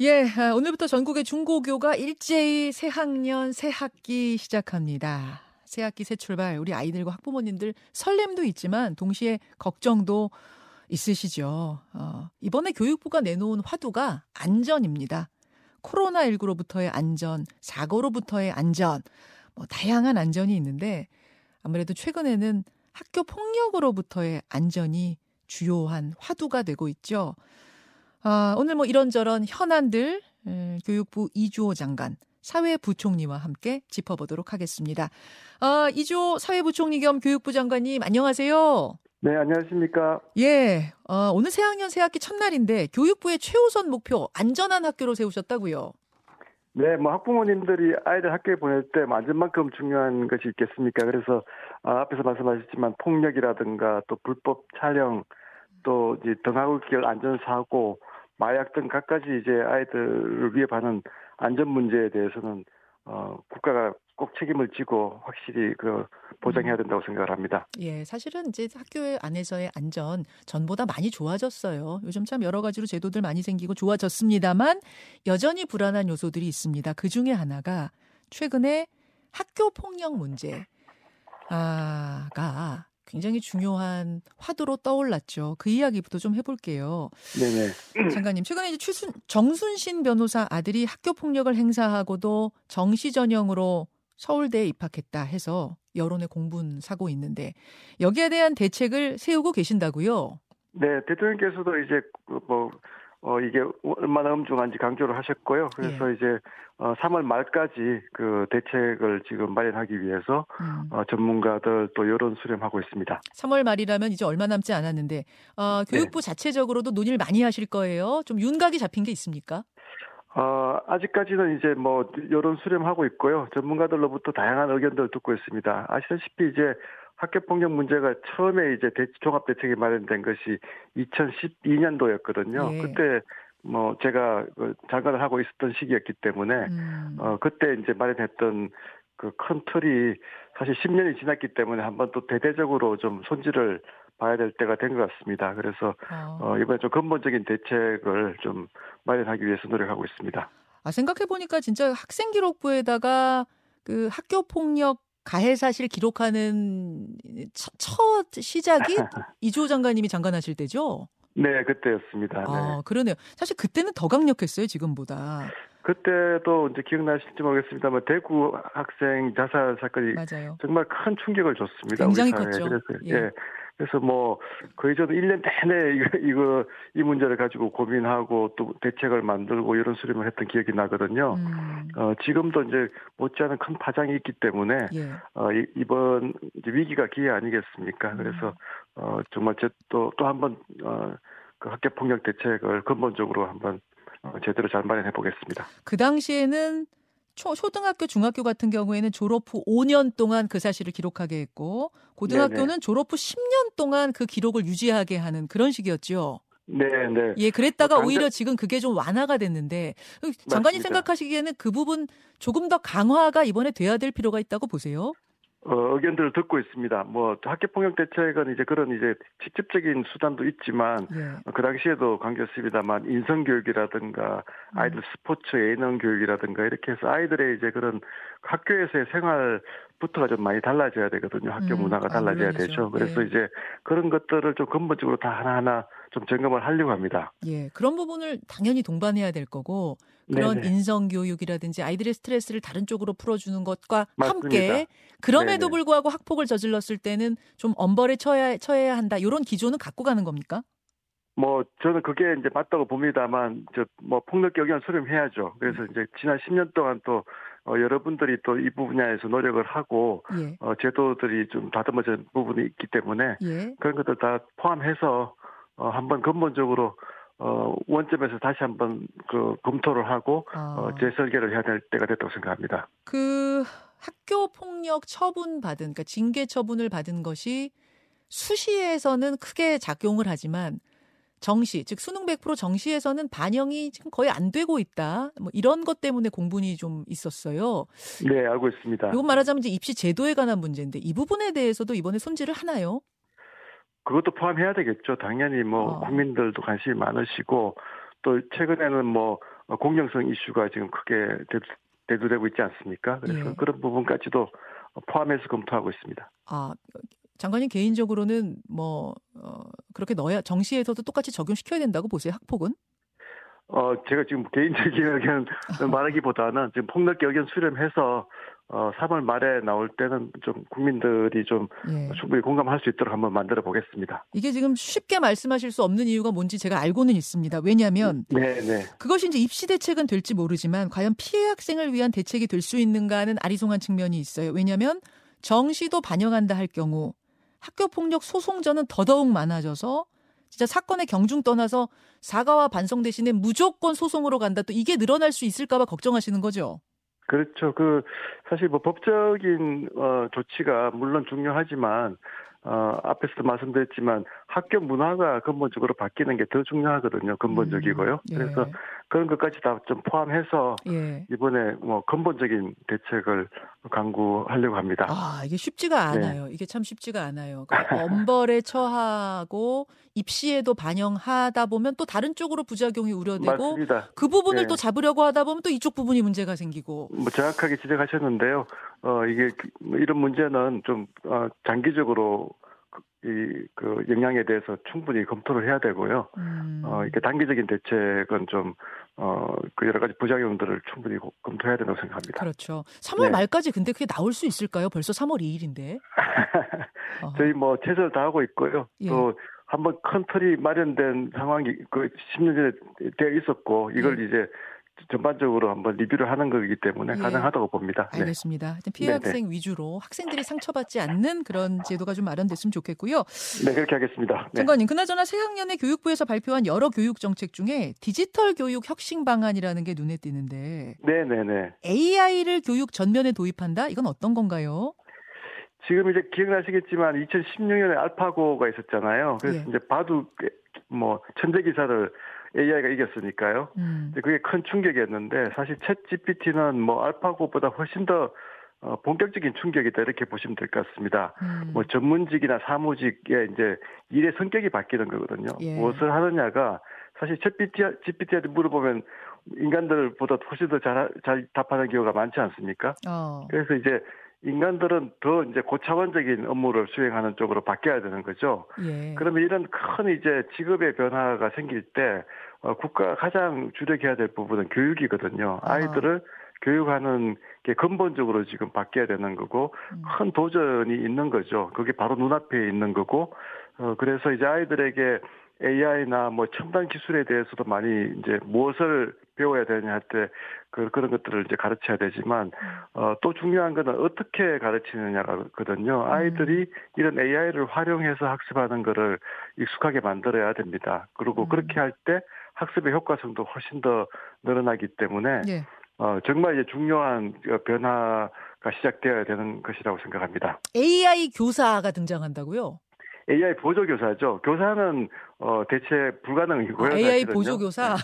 예, 아, 오늘부터 전국의 중고교가 일제히 새 학년, 새 학기 시작합니다. 새 학기 새 출발, 우리 아이들과 학부모님들 설렘도 있지만 동시에 걱정도 있으시죠. 어, 이번에 교육부가 내놓은 화두가 안전입니다. 코로나19로부터의 안전, 사고로부터의 안전, 뭐 다양한 안전이 있는데 아무래도 최근에는 학교 폭력으로부터의 안전이 주요한 화두가 되고 있죠. 아, 오늘 뭐 이런저런 현안들 에, 교육부 이주호 장관 사회부총리와 함께 짚어보도록 하겠습니다. 아, 이주호 사회부총리 겸 교육부 장관님 안녕하세요. 네, 안녕하십니까. 예, 어, 오늘 새학년 새학기 첫날인데 교육부의 최우선 목표 안전한 학교로 세우셨다고요. 네, 뭐 학부모님들이 아이들 학교에 보낼 때 안전만큼 중요한 것이 있겠습니까? 그래서 아, 앞에서 말씀하셨지만 폭력이라든가 또 불법 촬영 또 이제 등하굣길 안전 사고 마약 등 갖가지 이제 아이들을 위협하는 안전 문제에 대해서는 어 국가가 꼭 책임을 지고 확실히 그 보장해야 된다고 생각을 합니다. 예, 사실은 이제 학교 안에서의 안전 전보다 많이 좋아졌어요. 요즘 참 여러 가지로 제도들 많이 생기고 좋아졌습니다만 여전히 불안한 요소들이 있습니다. 그 중에 하나가 최근에 학교 폭력 문제. 아가 굉장히 중요한 화두로 떠올랐죠. 그 이야기부터 좀 해볼게요. 네네. 장관님, 최근에 이제 추순, 정순신 변호사 아들이 학교 폭력을 행사하고도 정시 전형으로 서울대에 입학했다 해서 여론에 공분 사고 있는데 여기에 대한 대책을 세우고 계신다고요? 네, 대통령께서도 이제 뭐 어, 이게 얼마나 엄중한지 강조를 하셨고요. 그래서 예. 이제 어, 3월 말까지 그 대책을 지금 마련하기 위해서 음. 어, 전문가들 또 여론 수렴하고 있습니다. 3월 말이라면 이제 얼마 남지 않았는데 어, 교육부 네. 자체적으로도 논의를 많이 하실 거예요. 좀 윤곽이 잡힌 게 있습니까? 어, 아직까지는 이제 뭐 여론 수렴하고 있고요. 전문가들로부터 다양한 의견들을 듣고 있습니다. 아시다시피 이제 학교 폭력 문제가 처음에 이제 대, 종합 대책이 마련된 것이 2012년도였거든요. 예. 그때 뭐 제가 그 장관을 하고 있었던 시기였기 때문에 음. 어 그때 이제 마련했던 그큰 틀이 사실 10년이 지났기 때문에 한번 또 대대적으로 좀 손질을 봐야 될 때가 된 것 같습니다. 그래서 어. 어 이번에 좀 근본적인 대책을 좀 마련하기 위해서 노력하고 있습니다. 아 생각해 보니까 진짜 학생 기록부에다가 그 학교 폭력 가해 사실 기록하는 첫, 첫 시작이 이주호 장관님이 장관하실 때죠? 네, 그때였습니다. 아, 네. 그러네요. 사실 그때는 더 강력했어요, 지금보다. 그때도 이제 기억나실지 모르겠습니다만 대구 학생 자살 사건이 맞아요. 정말 큰 충격을 줬습니다. 굉장히 컸죠. 그래서 예. 예. 그래서 뭐 거의 저도 1년 내내 이거, 이거 이 문제를 가지고 고민하고 또 대책을 만들고 이런 수립을 했던 기억이 나거든요. 음. 어, 지금도 이제 못지않은 큰 파장이 있기 때문에 예. 어, 이, 이번 위기가 기회 아니겠습니까? 음. 그래서 어, 정말 또또 한번 어, 그 학교 폭력 대책을 근본적으로 한번 어, 제대로 잘 마련해 보겠습니다. 그 당시에는 초, 초등학교, 중학교 같은 경우에는 졸업 후 5년 동안 그 사실을 기록하게 했고 고등학교는 네네. 졸업 후 10년 동안 그 기록을 유지하게 하는 그런 식이었죠. 네, 네. 예, 그랬다가 어, 오히려 지금 그게 좀 완화가 됐는데 장관님 맞습니다. 생각하시기에는 그 부분 조금 더 강화가 이번에 돼야 될 필요가 있다고 보세요? 어, 의견들을 듣고 있습니다. 뭐 학교 폭력 대책은 이제 그런 이제 직접적인 수단도 있지만 예. 그 당시에도 강조했습니다만 인성 교육이라든가 음. 아이들 스포츠 예능 교육이라든가 이렇게 해서 아이들의 이제 그런 학교에서의 생활부터가 좀 많이 달라져야 되거든요. 학교 음. 문화가 아, 달라져야 아, 되죠. 그래서 예. 이제 그런 것들을 좀 근본적으로 다 하나하나 좀 점검을 하려고 합니다. 예, 그런 부분을 당연히 동반해야 될 거고 그런 네네. 인성 교육이라든지 아이들의 스트레스를 다른 쪽으로 풀어주는 것과 맞습니다. 함께 그럼에도 네네. 불구하고 학폭을 저질렀을 때는 좀 엄벌에 처해야, 처해야 한다 이런 기조는 갖고 가는 겁니까? 뭐 저는 그게 이제 맞다고 봅니다만 저뭐 폭력 경영 수렴해야죠. 그래서 이제 지난 10년 동안 또 어, 여러분들이 또 이 분야에서 노력을 하고 예. 어, 제도들이 좀 다듬어진 부분이 있기 때문에 예. 그런 것들 다 포함해서 어, 한번 근본적으로 어, 원점에서 다시 한번 그 검토를 하고 아. 어, 재설계를 해야 될 때가 됐다고 생각합니다. 그 학교 폭력 처분 받은 그러니까 징계 처분을 받은 것이 수시에서는 크게 작용을 하지만 정시 즉 수능 100% 정시에서는 반영이 지금 거의 안 되고 있다. 뭐 이런 것 때문에 공분이 좀 있었어요. 네, 알고 있습니다. 이건 말하자면 이제 입시 제도에 관한 문제인데 이 부분에 대해서도 이번에 손질을 하나요? 그것도 포함해야 되겠죠. 당연히 뭐 어. 국민들도 관심이 많으시고 또 최근에는 뭐 공정성 이슈가 지금 크게 대두되고 있지 않습니까? 그래서 예. 그런 부분까지도 포함해서 검토하고 있습니다. 아, 장관님 개인적으로는 뭐 어, 그렇게 넣어야 정시에서도 똑같이 적용시켜야 된다고 보세요 학폭은? 어 제가 지금 개인적인 의견 말하기보다는 지금 폭넓게 의견 수렴해서 어 3월 말에 나올 때는 좀 국민들이 좀 예. 충분히 공감할 수 있도록 한번 만들어 보겠습니다. 이게 지금 쉽게 말씀하실 수 없는 이유가 뭔지 제가 알고는 있습니다. 왜냐하면 네, 네. 그것이 이제 입시 대책은 될지 모르지만 과연 피해 학생을 위한 대책이 될 수 있는가는 아리송한 측면이 있어요. 왜냐하면 정시도 반영한다 할 경우 학교 폭력 소송전은 더더욱 많아져서 진짜 사건의 경중 떠나서 사과와 반성 대신에 무조건 소송으로 간다. 또 이게 늘어날 수 있을까봐 걱정하시는 거죠. 그렇죠. 그 사실 뭐 법적인 어 조치가 물론 중요하지만 어, 앞에서도 말씀드렸지만 학교 문화가 근본적으로 바뀌는 게 더 중요하거든요. 근본적이고요. 음, 예. 그래서 그런 것까지 다 좀 포함해서 예. 이번에 뭐 근본적인 대책을 강구하려고 합니다. 아 이게 쉽지가 네. 않아요. 네. 이게 참 쉽지가 않아요. 그러니까 엄벌에 처하고 입시에도 반영하다 보면 또 다른 쪽으로 부작용이 우려되고 맞습니다. 그 부분을 네. 또 잡으려고 하다 보면 또 이쪽 부분이 문제가 생기고. 뭐 정확하게 지적하셨는데요. 어 이게 이런 문제는 좀 어, 장기적으로 이 그 영향에 대해서 충분히 검토를 해야 되고요. 음. 어 이렇게 단기적인 대책은 좀 어 그 여러 가지 부작용들을 충분히 검토해야 된다고 생각합니다. 그렇죠. 3월 네. 말까지 근데 그게 나올 수 있을까요? 벌써 3월 2일인데. 저희 뭐 최선을 다하고 있고요. 예. 또 한번 큰 틀이 마련된 상황이 그 10년 전에 되어 있었고 이걸 예. 이제 전반적으로 한번 리뷰를 하는 거기 때문에 예. 가능하다고 봅니다. 네. 알겠습니다. 네. 피해 학생 네네. 위주로 학생들이 상처받지 않는 그런 제도가 좀 마련됐으면 좋겠고요. 네, 그렇게 하겠습니다. 네. 장관님, 그나저나 새학년에 교육부에서 발표한 여러 교육 정책 중에 디지털 교육 혁신 방안이라는 게 눈에 띄는데, 네, 네, 네. AI를 교육 전면에 도입한다? 이건 어떤 건가요? 지금 이제 기억나시겠지만 2016년에 알파고가 있었잖아요. 그래서 예. 이제 바둑 뭐 천재 기사를 AI가 이겼으니까요. 음. 그게 큰 충격이었는데 사실 챗 GPT는 뭐 알파고보다 훨씬 더 어, 본격적인 충격이다 이렇게 보시면 될 것 같습니다. 음. 뭐 전문직이나 사무직의 이제 일의 성격이 바뀌는 거거든요. 예. 무엇을 하느냐가 사실 챗 GPT한테 물어보면 인간들보다 훨씬 더 잘 잘 답하는 경우가 많지 않습니까? 어. 그래서 이제 인간들은 더 이제 고차원적인 업무를 수행하는 쪽으로 바뀌어야 되는 거죠. 예. 그러면 이런 큰 이제 직업의 변화가 생길 때 어, 국가가 가장 주력해야 될 부분은 교육이거든요. 아이들을 교육하는 게 근본적으로 지금 바뀌어야 되는 거고 음. 큰 도전이 있는 거죠. 그게 바로 눈앞에 있는 거고 어 그래서 이제 아이들에게 AI나 뭐 첨단 기술에 대해서도 많이 이제 무엇을 배워야 되냐 할 때 그, 그런 것들을 이제 가르쳐야 되지만 어, 또 중요한 거는 어떻게 가르치느냐거든요. 음. 아이들이 이런 AI를 활용해서 학습하는 거를 익숙하게 만들어야 됩니다. 그리고 음. 그렇게 할 때 학습의 효과성도 훨씬 더 늘어나기 때문에 예. 어, 정말 이제 중요한 변화가 시작되어야 되는 것이라고 생각합니다. AI 교사가 등장한다고요? AI 보조 교사죠. 교사는 어 대체 불가능이고요. 아, AI 보조 교사.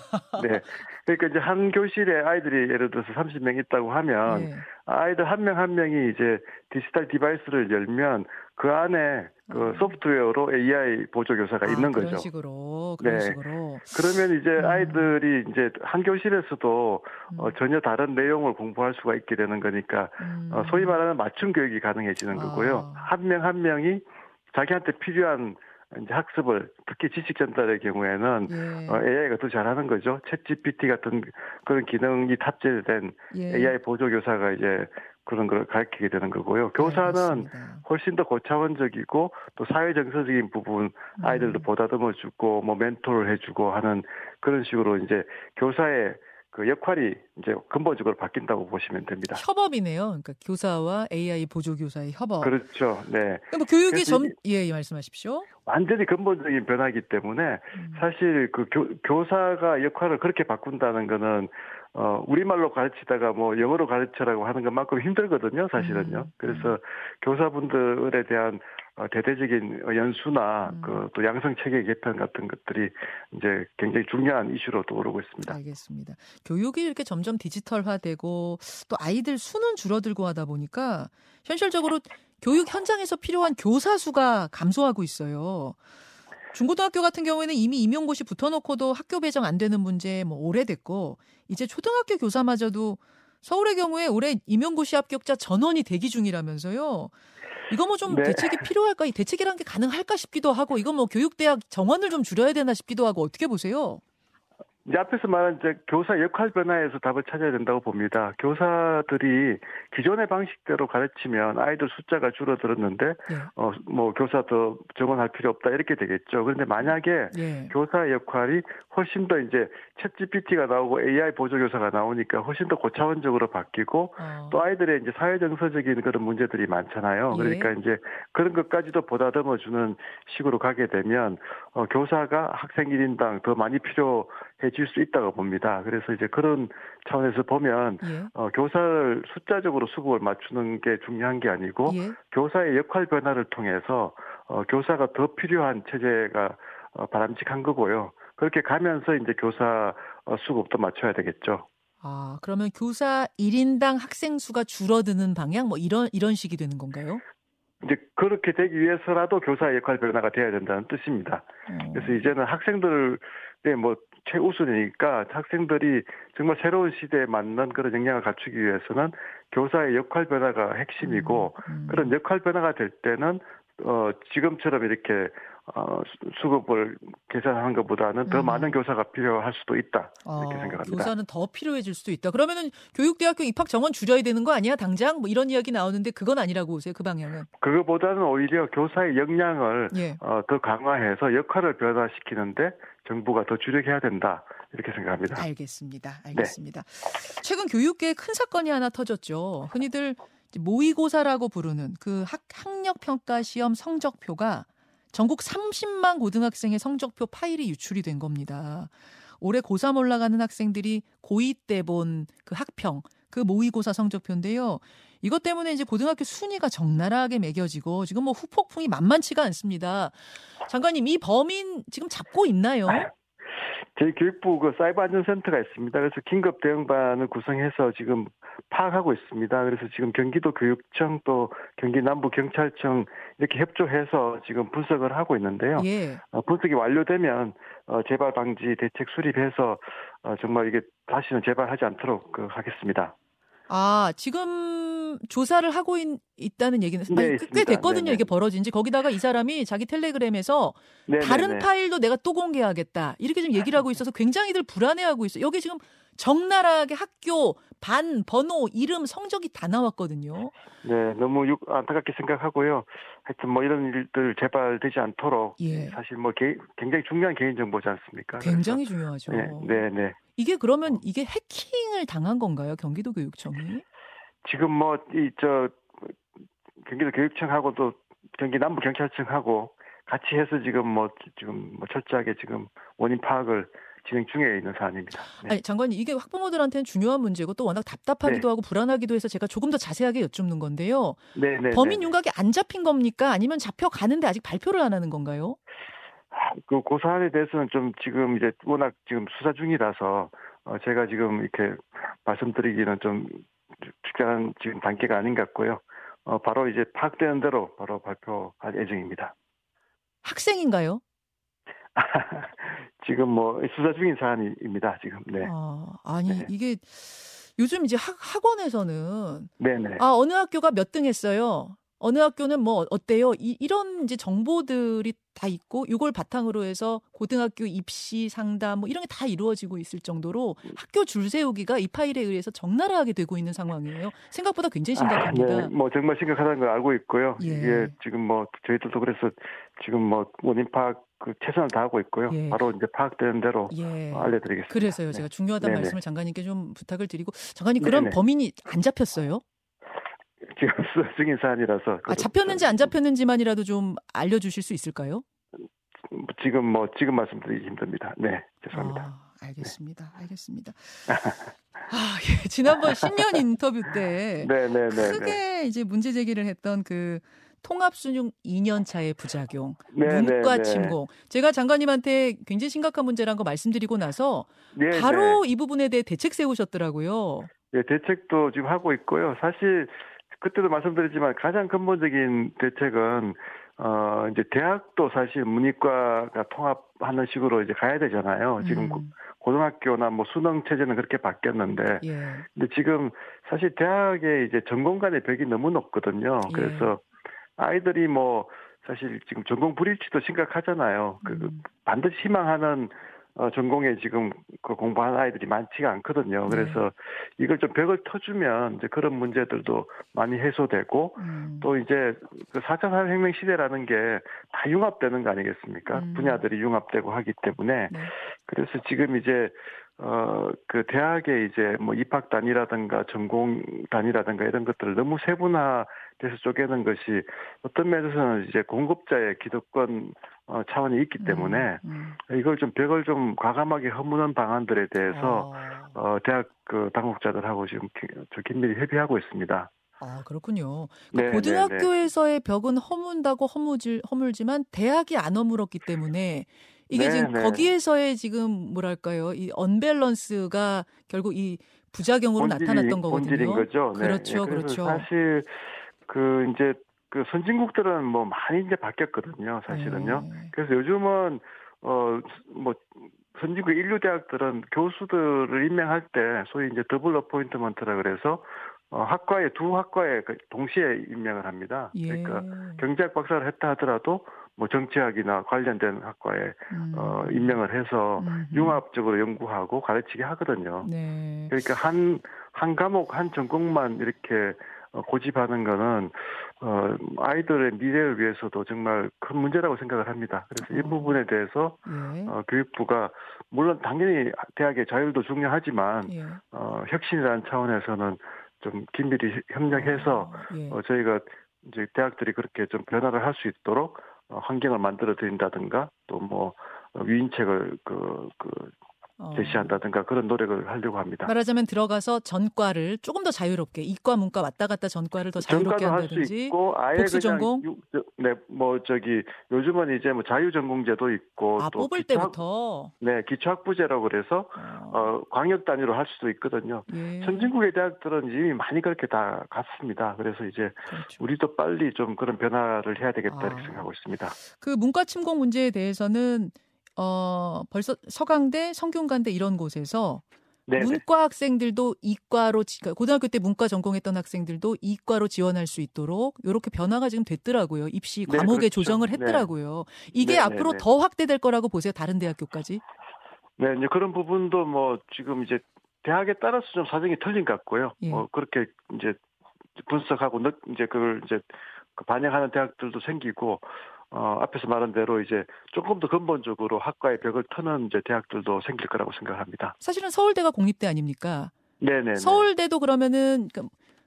네. 네. 그러니까 이제 한 교실에 아이들이 예를 들어서 30명 있다고 하면 네. 아이들 한 명한 한 명이 이제 디지털 device를 열면 그 안에 그 음. 소프트웨어로 AI 보조 교사가 아, 있는 그런 거죠. 식으로 그런 네. 식으로. 그러면 이제 음. 아이들이 이제 한 교실에서도 음. 어, 전혀 다른 내용을 공부할 수가 있게 되는 거니까 음. 어, 소위 말하는 맞춤 교육이 가능해지는 거고요. 아. 한명한 한 명이 자기한테 필요한 이제 학습을 특히 지식 전달의 경우에는 예. 어, AI가 더 잘하는 거죠. 챗 GPT 같은 그런 기능이 탑재된 예. AI 보조 교사가 이제 그런 걸 가르치게 되는 거고요. 교사는 네, 훨씬 더 고차원적이고 또 사회 정서적인 부분 아이들도 음. 보다듬어 주고 뭐 멘토를 해주고 하는 그런 식으로 이제 교사의 그 역할이 이제 근본적으로 바뀐다고 보시면 됩니다. 협업이네요. 그러니까 교사와 AI 보조 교사의 협업. 그렇죠. 네. 뭐 교육이 점 예, 예, 말씀하십시오. 완전히 근본적인 변화이기 때문에 음. 사실 그 교, 교사가 역할을 그렇게 바꾼다는 거는 어, 우리말로 가르치다가 뭐 영어로 가르쳐라고 하는 것만큼 힘들거든요, 사실은요. 음. 그래서 교사분들에 대한 어, 대대적인 연수나 음. 그또 양성 체계 개편 같은 것들이 이제 굉장히 중요한 이슈로 떠오르고 있습니다. 알겠습니다. 교육이 이렇게 점점 디지털화되고 또 아이들 수는 줄어들고 하다 보니까 현실적으로 교육 현장에서 필요한 교사 수가 감소하고 있어요. 중고등학교 같은 경우에는 이미 임용고시 붙어놓고도 학교 배정 안 되는 문제 뭐 오래됐고 이제 초등학교 교사마저도 서울의 경우에 올해 임용고시 합격자 전원이 대기 중이라면서요. 이거 뭐좀 네. 대책이 필요할까? 이 대책이란 게 가능할까 싶기도 하고 이거 뭐 교육대학 정원을 좀 줄여야 되나 싶기도 하고 어떻게 보세요? 이제 앞에서 말한 이제 교사 역할 변화에서 답을 찾아야 된다고 봅니다. 교사들이 기존의 방식대로 가르치면 아이들 숫자가 줄어들었는데 예. 어뭐 교사 더 정원할 필요 없다 이렇게 되겠죠. 그런데 만약에 예. 교사의 역할이 훨씬 더 이제 챗 GPT가 나오고 AI 보조 교사가 나오니까 훨씬 더 고차원적으로 바뀌고 어. 또 아이들의 이제 사회 정서적인 그런 문제들이 많잖아요. 예. 그러니까 이제 그런 것까지도 보다듬어 주는 식으로 가게 되면 어 교사가 학생 1인당 더 많이 필요해 질 수 있다고 봅니다. 그래서 이제 그런 차원에서 보면 예. 어, 교사를 숫자적으로 수급을 맞추는 게 중요한 게 아니고 예. 교사의 역할 변화를 통해서 어, 교사가 더 필요한 체제가 어, 바람직한 거고요. 그렇게 가면서 이제 교사 어, 수급도 맞춰야 되겠죠. 아, 그러면 교사 1인당 학생 수가 줄어드는 방향 뭐 이런 이런 식이 되는 건가요? 이제 그렇게 되기 위해서라도 교사의 역할 변화가 돼야 된다는 뜻입니다. 음. 그래서 이제는 학생들의 뭐 최우선이니까 학생들이 정말 새로운 시대에 맞는 그런 역량을 갖추기 위해서는 교사의 역할 변화가 핵심이고 음, 음. 그런 역할 변화가 될 때는 어 지금처럼 이렇게 어, 수급을 계산하는 것보다는 더 음. 많은 교사가 필요할 수도 있다 이렇게 어, 생각합니다. 교사는 더 필요해질 수도 있다. 그러면은 교육대학교 입학 정원 줄여야 되는 거 아니야? 당장 뭐 이런 이야기 나오는데 그건 아니라고 보세요. 그 방향은. 그거보다는 오히려 교사의 역량을 예. 어, 더 강화해서 역할을 변화시키는데 정부가 더 주력해야 된다 이렇게 생각합니다. 알겠습니다. 알겠습니다. 네. 최근 교육계에 큰 사건이 하나 터졌죠. 흔히들 모의고사라고 부르는 그 학, 학력 평가 시험 성적표가 전국 30만 고등학생의 성적표 파일이 유출이 된 겁니다. 올해 고3 올라가는 학생들이 고2 때 본 그 학평, 그 모의고사 성적표인데요. 이것 때문에 이제 고등학교 순위가 적나라하게 매겨지고 지금 뭐 후폭풍이 만만치가 않습니다. 장관님, 이 범인 지금 잡고 있나요? 저희 교육부 그 사이버 안전센터가 있습니다. 그래서 긴급 대응반을 구성해서 지금 파악하고 있습니다. 그래서 지금 경기도 교육청 또 경기 남부 경찰청 이렇게 협조해서 지금 분석을 하고 있는데요. 예. 어, 분석이 완료되면 어, 재발 방지 대책 수립해서 어, 정말 이게 다시는 재발하지 않도록 그, 하겠습니다. 아, 지금 조사를 하고 있, 다는 얘기는 네, 꽤 됐거든요. 네네. 이게 벌어진 지. 거기다가 이 사람이 자기 텔레그램에서 네네네. 다른 파일도 내가 또 공개하겠다. 이렇게 좀 얘기를 하고 있어서 굉장히들 불안해하고 있어 요. 여기 지금 적나라하게 학교, 반, 번호, 이름, 성적이 다 나왔거든요. 네, 너무 유, 안타깝게 생각하고요. 하여튼 뭐 이런 일들 재발되지 않도록 예. 사실 뭐 개, 굉장히 중요한 개인 정보지 않습니까? 굉장히 중요하죠. 네, 네, 네. 이게 그러면 이게 해킹을 당한 건가요? 경기도 교육청이? 지금 뭐 이 저 경기도 교육청하고도 경기 남부 경찰청하고 같이 해서 지금 뭐 지금 뭐 철저하게 지금 원인 파악을 진행 중에 있는 사안입니다. 네. 아니, 장관님 이게 학부모들한테는 중요한 문제고 또 워낙 답답하기도 네. 하고 불안하기도 해서 제가 조금 더 자세하게 여쭙는 건데요. 네, 네, 범인 네, 네. 윤곽이 안 잡힌 겁니까? 아니면 잡혀 가는데 아직 발표를 안 하는 건가요? 그 고사안에 대해서는 좀 지금 이제 워낙 지금 수사 중이라서 어 제가 지금 이렇게 말씀드리기는 좀 특별한 지금 단계가 아닌 것 같고요. 어 바로 이제 파악되는 대로 바로 발표할 예정입니다. 학생인가요? 지금 뭐 수사 중인 사안입니다. 지금. 네. 아, 아니 네. 이게 요즘 이제 학, 학원에서는 네네. 아 어느 학교가 몇 등 했어요. 어느 학교는 뭐 어때요? 이, 이런 이제 정보들이 다 있고 이걸 바탕으로 해서 고등학교 입시 상담 뭐 이런 게 다 이루어지고 있을 정도로 학교 줄 세우기가 이 파일에 의해서 적나라하게 되고 있는 상황이에요. 생각보다 굉장히 심각합니다. 아, 네. 뭐 정말 심각하다는 걸 알고 있고요. 예. 이게 지금 뭐 저희들도 그래서 지금 뭐 원인 파악 그 최선을 다하고 있고요. 예. 바로 이제 파악되는 대로 예. 알려드리겠습니다. 그래서요. 제가 네. 중요하다는 네 말씀을 장관님께 좀 부탁을 드리고 장관님 그럼 네네. 범인이 안 잡혔어요? 지금 수사 중인 사안이라서. 아, 잡혔는지 안 잡혔는지만이라도 좀 알려주실 수 있을까요? 지금 뭐 지금 말씀드리기 힘듭니다. 네, 죄송합니다. 아, 알겠습니다. 네. 알겠습니다. 아, 예. 지난번 신년 인터뷰 때 네, 네, 네, 크게 네. 이제 문제 제기를 했던 그 통합수능 2년 차의 부작용, 네, 문과 네, 네. 침공. 제가 장관님한테 굉장히 심각한 문제라는 거 말씀드리고 나서 네, 바로 네. 이 부분에 대해 대책 세우셨더라고요. 네, 대책도 지금 하고 있고요. 사실 그때도 말씀드렸지만 가장 근본적인 대책은 어, 이제 대학도 사실 문이과가 통합하는 식으로 이제 가야 되잖아요. 지금 음. 고등학교나 뭐 수능 체제는 그렇게 바뀌었는데. 예. 근데 지금 사실 대학에 이제 전공 간의 벽이 너무 높거든요. 예. 그래서 아이들이 뭐 사실 지금 전공 불일치도 심각하잖아요. 그 음. 반드시 희망하는 어, 전공에 지금 그 공부하는 아이들이 많지가 않거든요. 네. 그래서 네. 이걸 좀 벽을 터주면 이제 그런 문제들도 많이 해소되고 음. 또 이제 그 4차 산업혁명 시대라는 게 다 융합되는 거 아니겠습니까? 음. 분야들이 융합되고 하기 때문에 네. 그래서 지금 이제 어, 그 대학의 이제 뭐 입학단이라든가 전공단이라든가 이런 것들을 너무 세분화돼서 쪼개는 것이 어떤 면에서는 이제 공급자의 기득권 어, 차원이 있기 음, 때문에 음, 음. 이걸 좀 벽을 좀 과감하게 허무는 방안들에 대해서 어, 어 대학 그 당국자들하고 지금 긴밀히 협의하고 있습니다. 아 그렇군요. 그 네, 네, 고등학교에서의 네. 벽은 허문다고 허무질 허물지만 대학이 안 허물었기 때문에 이게 네, 지금 네. 거기에서의 지금 뭐랄까요 이 언밸런스가 결국 이 부작용으로 본질이, 나타났던 거거든요. 본질인 거죠. 네. 그렇죠, 그렇죠. 사실 그 이제 그 선진국들은 뭐 많이 이제 바뀌었거든요. 사실은요. 네. 그래서 요즘은 어뭐 선진국 인류 대학들은 교수들을 임명할 때 소위 이제 더블 어포인트먼트라 그래서 어, 학과에 두 학과에 그 동시에 임명을 합니다. 예. 그러니까 경제학 박사를 했다 하더라도 뭐 정치학이나 관련된 학과에 음. 어, 임명을 해서 음 융합적으로 연구하고 가르치게 하거든요. 네. 그러니까 한, 한 과목, 한 전공만 이렇게 어, 고집하는 거는 어, 아이들의 미래를 위해서도 정말 큰 문제라고 생각을 합니다. 그래서 이 어. 부분에 대해서 예. 어, 교육부가 물론 당연히 대학의 자율도 중요하지만 예. 어, 혁신이라는 차원에서는 좀 긴밀히 협력해서 어, 예. 어, 저희가 이제 대학들이 그렇게 좀 변화를 할 수 있도록 어, 환경을 만들어 드린다든가 또 뭐 위인책을 그, 그 어. 제시한다든가 그런 노력을 하려고 합니다. 말하자면 들어가서 전과를 조금 더 자유롭게 이과 문과 왔다 갔다 전과를 더 자유롭게 한다든지 있고 아예 복수 전공 네뭐 저기 요즘은 이제 뭐 자유 전공제도 있고 아, 또 뽑을 기초 때부터 네 기초학부제라고 그래서 어. 어 광역 단위로 할 수도 있거든요. 예. 선진국의 대학들은 이미 많이 그렇게 다 갔습니다. 그래서 이제 그렇죠. 우리도 빨리 좀 그런 변화를 해야 되겠다 아. 이렇게 생각하고 있습니다. 그 문과 침공 문제에 대해서는 어, 벌써 서강대, 성균관대 이런 곳에서 네네. 문과 학생들도 이과로 그러니까 고등학교 때 문과 전공했던 학생들도 이과로 지원할 수 있도록 이렇게 변화가 지금 됐더라고요. 입시 네, 과목에 그렇죠. 조정을 네. 했더라고요. 네. 이게 네, 앞으로 네, 더 확대될 거라고 보세요. 다른 대학교까지? 네, 이제 그런 부분도 뭐 지금 이제 대학에 따라서 좀 사정이 틀린 것 같고요. 예. 뭐 그렇게 이제 분석하고 이제 그걸 이제 그 반영하는 대학들도 생기고 어, 앞에서 말한 대로 이제 조금 더 근본적으로 학과의 벽을 터는 이제 대학들도 생길 거라고 생각합니다. 사실은 서울대가 공립대 아닙니까? 네네. 서울대도 그러면은 그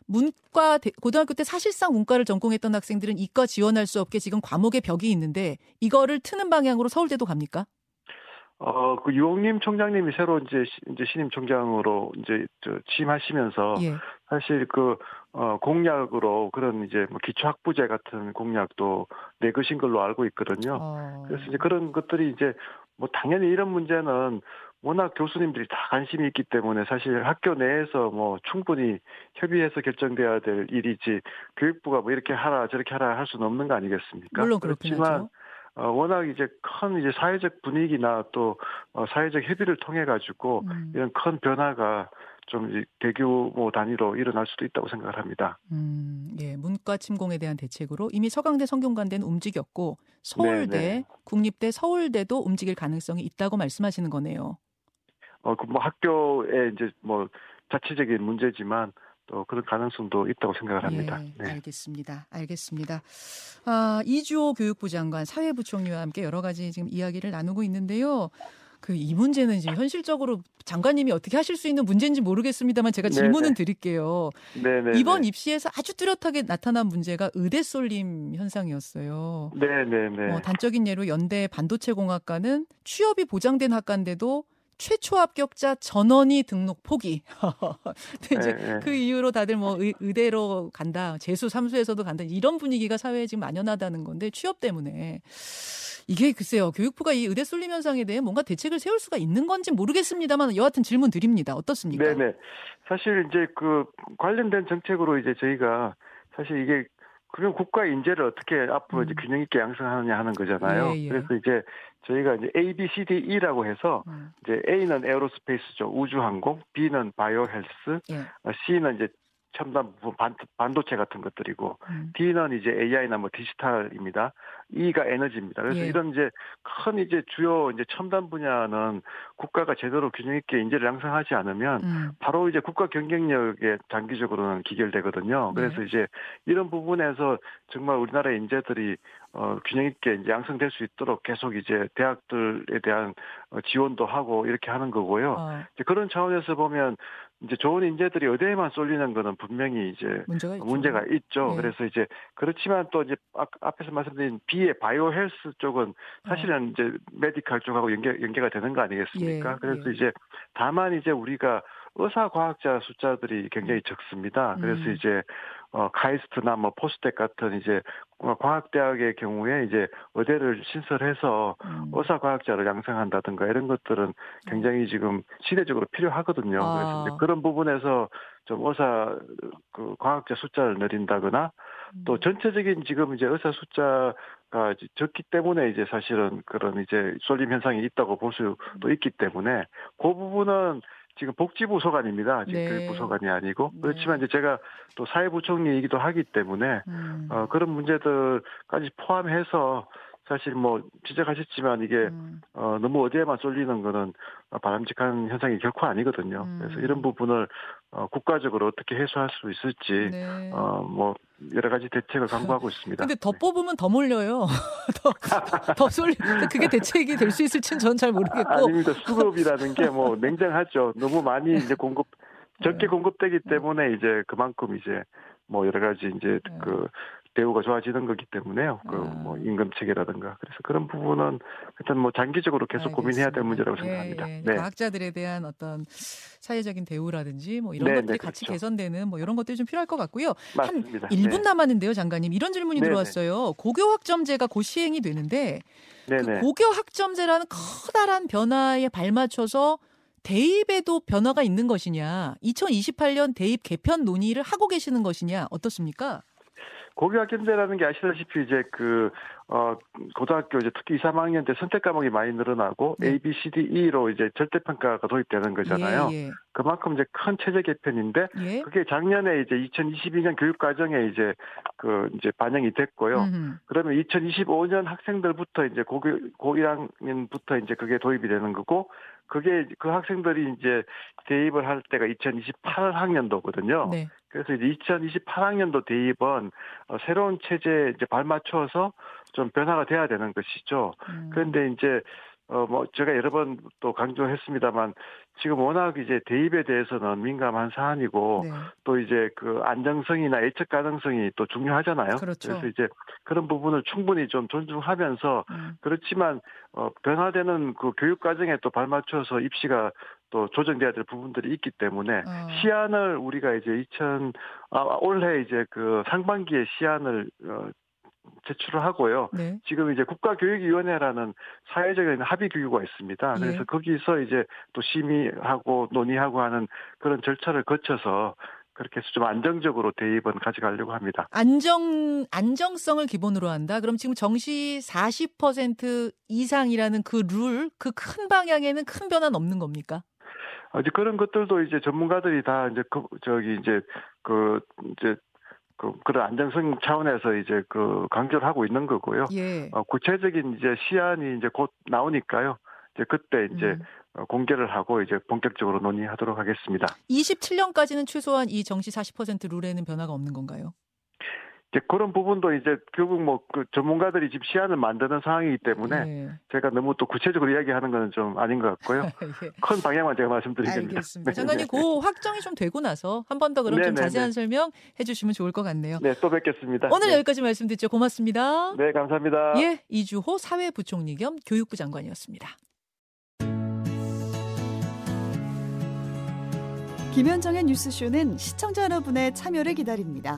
문과 고등학교 때 사실상 문과를 전공했던 학생들은 이과 지원할 수 없게 지금 과목의 벽이 있는데 이거를 트는 방향으로 서울대도 갑니까? 어, 그 유홍님 총장님이 새로 이제 이제 신임 총장으로 이제 저 취임하시면서 예. 사실 그 어, 공약으로 그런 이제 뭐 기초학부제 같은 공약도 내것인 걸로 알고 있거든요. 어. 그래서 이제 그런 것들이 이제 뭐 당연히 이런 문제는 워낙 교수님들이 다 관심이 있기 때문에 사실 학교 내에서 뭐 충분히 협의해서 결정돼야 될 일이지 교육부가 뭐 이렇게 하라 저렇게 하라 할 수는 없는 거 아니겠습니까? 물론 그렇지만 어, 워낙 이제 큰 이제 사회적 분위기나 또 어, 사회적 협의를 통해 가지고 음. 이런 큰 변화가 좀 대규모 단위로 일어날 수도 있다고 생각을 합니다. 음, 예, 문과 침공에 대한 대책으로 이미 서강대, 성균관대는 움직였고 서울대, 네네. 네. 국립대, 서울대도 움직일 가능성이 있다고 말씀하시는 거네요. 어, 그 뭐 학교에 이제 뭐 자체적인 문제지만 또 그런 가능성도 있다고 생각을 합니다. 예, 네. 알겠습니다. 알겠습니다. 아, 이주호 교육부 장관 사회부총리와 함께 여러 가지 지금 이야기를 나누고 있는데요. 그 이 문제는 지금 현실적으로 장관님이 어떻게 하실 수 있는 문제인지 모르겠습니다만 제가 질문은 네네. 드릴게요. 네네. 이번 입시에서 아주 뚜렷하게 나타난 문제가 의대 쏠림 현상이었어요. 네네네. 어, 단적인 예로 연대 반도체 공학과는 취업이 보장된 학과인데도 최초 합격자 전원이 등록 포기. 이제 네, 네. 그 이후로 다들 뭐 의, 의대로 간다, 재수 삼수에서도 간다 이런 분위기가 사회에 지금 만연하다는 건데 취업 때문에 이게 글쎄요 교육부가 이 의대 쏠림 현상에 대해 뭔가 대책을 세울 수가 있는 건지 모르겠습니다만 여하튼 질문 드립니다. 어떻습니까? 네 네. 사실 이제 그 관련된 정책으로 이제 저희가 사실 이게 그럼 국가 인재를 어떻게 앞으로 이제 음. 균형 있게 양성하느냐 하는 거잖아요. 예, 예. 그래서 이제 저희가 이제 A, B, C, D, E라고 해서 음. 이제 A는 aerospace죠. 우주항공, B는 bio health, 예. 어, C는 이제 첨단 부품 반도체 같은 것들이고 음. D는 이제 AI나 뭐 디지털입니다. E가 에너지입니다. 그래서 예. 이런 이제 큰 이제 주요 이제 첨단 분야는 국가가 제대로 균형 있게 인재를 양성하지 않으면 음. 바로 이제 국가 경쟁력에 장기적으로는 기결되거든요. 네. 그래서 네. 이제 이런 부분에서 정말 우리나라의 인재들이 어, 균형 있게 이제 양성될 수 있도록 계속 이제 대학들에 대한 어, 지원도 하고 이렇게 하는 거고요. 어. 이제 그런 차원에서 보면 이제 좋은 인재들이 의대에만 쏠리는 거는 분명히 이제 문제가 있죠. 문제가 있죠. 네. 그래서 이제 그렇지만 또 이제 앞에서 말씀드린 B의 바이오 헬스 쪽은 사실은 어. 이제 메디칼 쪽하고 연계 연계가 되는 거 아니겠습니까? 예. 그래서 예. 이제 다만 이제 우리가 의사 과학자 숫자들이 굉장히 적습니다. 그래서 음. 이제 어 카이스트나 뭐 포스텍 같은 이제 과학대학의 경우에 이제 의대를 신설해서 음. 의사 과학자를 양성한다든가 이런 것들은 굉장히 지금 시대적으로 필요하거든요. 아. 그래서 이제 그런 부분에서 좀 의사 그 과학자 숫자를 늘린다거나 또 음. 전체적인 지금 이제 의사 숫자가 적기 때문에 이제 사실은 그런 이제 쏠림 현상이 있다고 볼 수도 있기 때문에 그 부분은 지금 복지부 소관입니다. 지금 네. 교육부 소관이 아니고 네. 그렇지만 이제 제가 또 사회부총리이기도 하기 때문에 음. 어, 그런 문제들까지 포함해서 사실 뭐 지적하셨지만 이게 음. 어, 너무 어디에만 쏠리는 거는 바람직한 현상이 결코 아니거든요. 음. 그래서 이런 부분을 어, 국가적으로 어떻게 해소할 수 있을지 네. 어, 뭐 여러 가지 대책을 강구하고 있습니다. 근데 더 뽑으면 더 몰려요. 더, 더 쏠리. 그게 대책이 될 수 있을지는 저는 잘 모르겠고. 아닙니다. 수급이라는 게 뭐 냉정하죠. 너무 많이 이제 공급 적게 네. 공급되기 때문에 이제 그만큼 이제 뭐 여러 가지 이제 네. 그 대우가 좋아지는 거기 때문에요. 그뭐 아. 임금 체계라든가 그래서 그런 부분은 일단 뭐 장기적으로 계속 알겠습니다. 고민해야 될 문제라고 예, 생각합니다. 예. 네. 과학자들에 대한 어떤 사회적인 대우라든지 뭐 이런 네, 것들이 네, 같이 그렇죠. 개선되는 뭐 이런 것들이 좀 필요할 것 같고요. 맞습니다. 한 1분 남았는데요, 장관님. 이런 질문이 네, 들어왔어요. 고교 학점제가 곧 시행이 되는데 그 고교 학점제라는 커다란 변화에 발맞춰서 대입에도 변화가 있는 것이냐, 2028년 대입 개편 논의를 하고 계시는 것이냐, 어떻습니까? 고교 학점제라는 게 아시다시피 이제 그, 어, 고등학교 이제 특히 2, 3학년 때 선택 과목이 많이 늘어나고 네. A, B, C, D, E로 이제 절대 평가가 도입되는 거잖아요. 예, 예. 그만큼 이제 큰 체제 개편인데 예? 그게 작년에 이제 2022년 교육 과정에 이제 그 이제 반영이 됐고요. 음흠. 그러면 2025년 학생들부터 이제 고교, 고1학년부터 이제 그게 도입이 되는 거고 그게 그 학생들이 이제 대입을 할 때가 2028학년도거든요. 네. 그래서 이제 2028학년도 대입은 어, 새로운 체제에 이제 발맞춰서 좀 변화가 돼야 되는 것이죠. 음. 그런데 이제 어, 뭐, 제가 여러 번 또 강조했습니다만, 지금 워낙 이제 대입에 대해서는 민감한 사안이고, 네. 또 이제 그 안정성이나 예측 가능성이 또 중요하잖아요. 그렇죠. 그래서 이제 그런 부분을 충분히 좀 존중하면서, 음. 그렇지만, 어, 변화되는 그 교육 과정에 또 발맞춰서 입시가 또 조정돼야 될 부분들이 있기 때문에 어. 시안을 우리가 이제 2000, 아, 올해 이제 그 상반기에 시안을 어, 제출을 하고요. 네. 지금 이제 국가교육위원회라는 사회적인 합의 교육가 있습니다. 예. 그래서 예. 거기서 이제 또 심의하고 논의하고 하는 그런 절차를 거쳐서 그렇게 해서 좀 안정적으로 대입은 가져가려고 합니다. 안정 안정성을 기본으로 한다. 그럼 지금 정시 40% 이상이라는 그 룰, 그 큰 방향에는 큰 변화는 없는 겁니까? 이제 그런 것들도 이제 전문가들이 다 이제 그 저기 이제 그 이제 그 그런 안정성 차원에서 이제 그 강조를 하고 있는 거고요. 예. 어, 구체적인 이제 시안이 이제 곧 나오니까요. 이제 그때 이제 음. 어, 공개를 하고 이제 본격적으로 논의하도록 하겠습니다. 27년까지는 최소한 이 정시 40% 룰에는 변화가 없는 건가요? 이제 그런 부분도 이제 결국 뭐 그 전문가들이 지금 시안을 만드는 상황이기 때문에 네. 제가 너무 또 구체적으로 이야기하는 건좀 아닌 것 같고요. 예. 큰 방향만 제가 말씀드리겠습니다. 알겠습니다. 네. 장관님 그 확정이 좀 되고 나서 한 번 더 그럼 좀 자세한 설명 해주시면 좋을 것 같네요. 네, 또 뵙겠습니다. 오늘 네. 여기까지 말씀드렸죠. 고맙습니다. 네, 감사합니다. 예, 이주호 사회부총리 겸 교육부 장관이었습니다. 김현정의 뉴스쇼는 시청자 여러분의 참여를 기다립니다.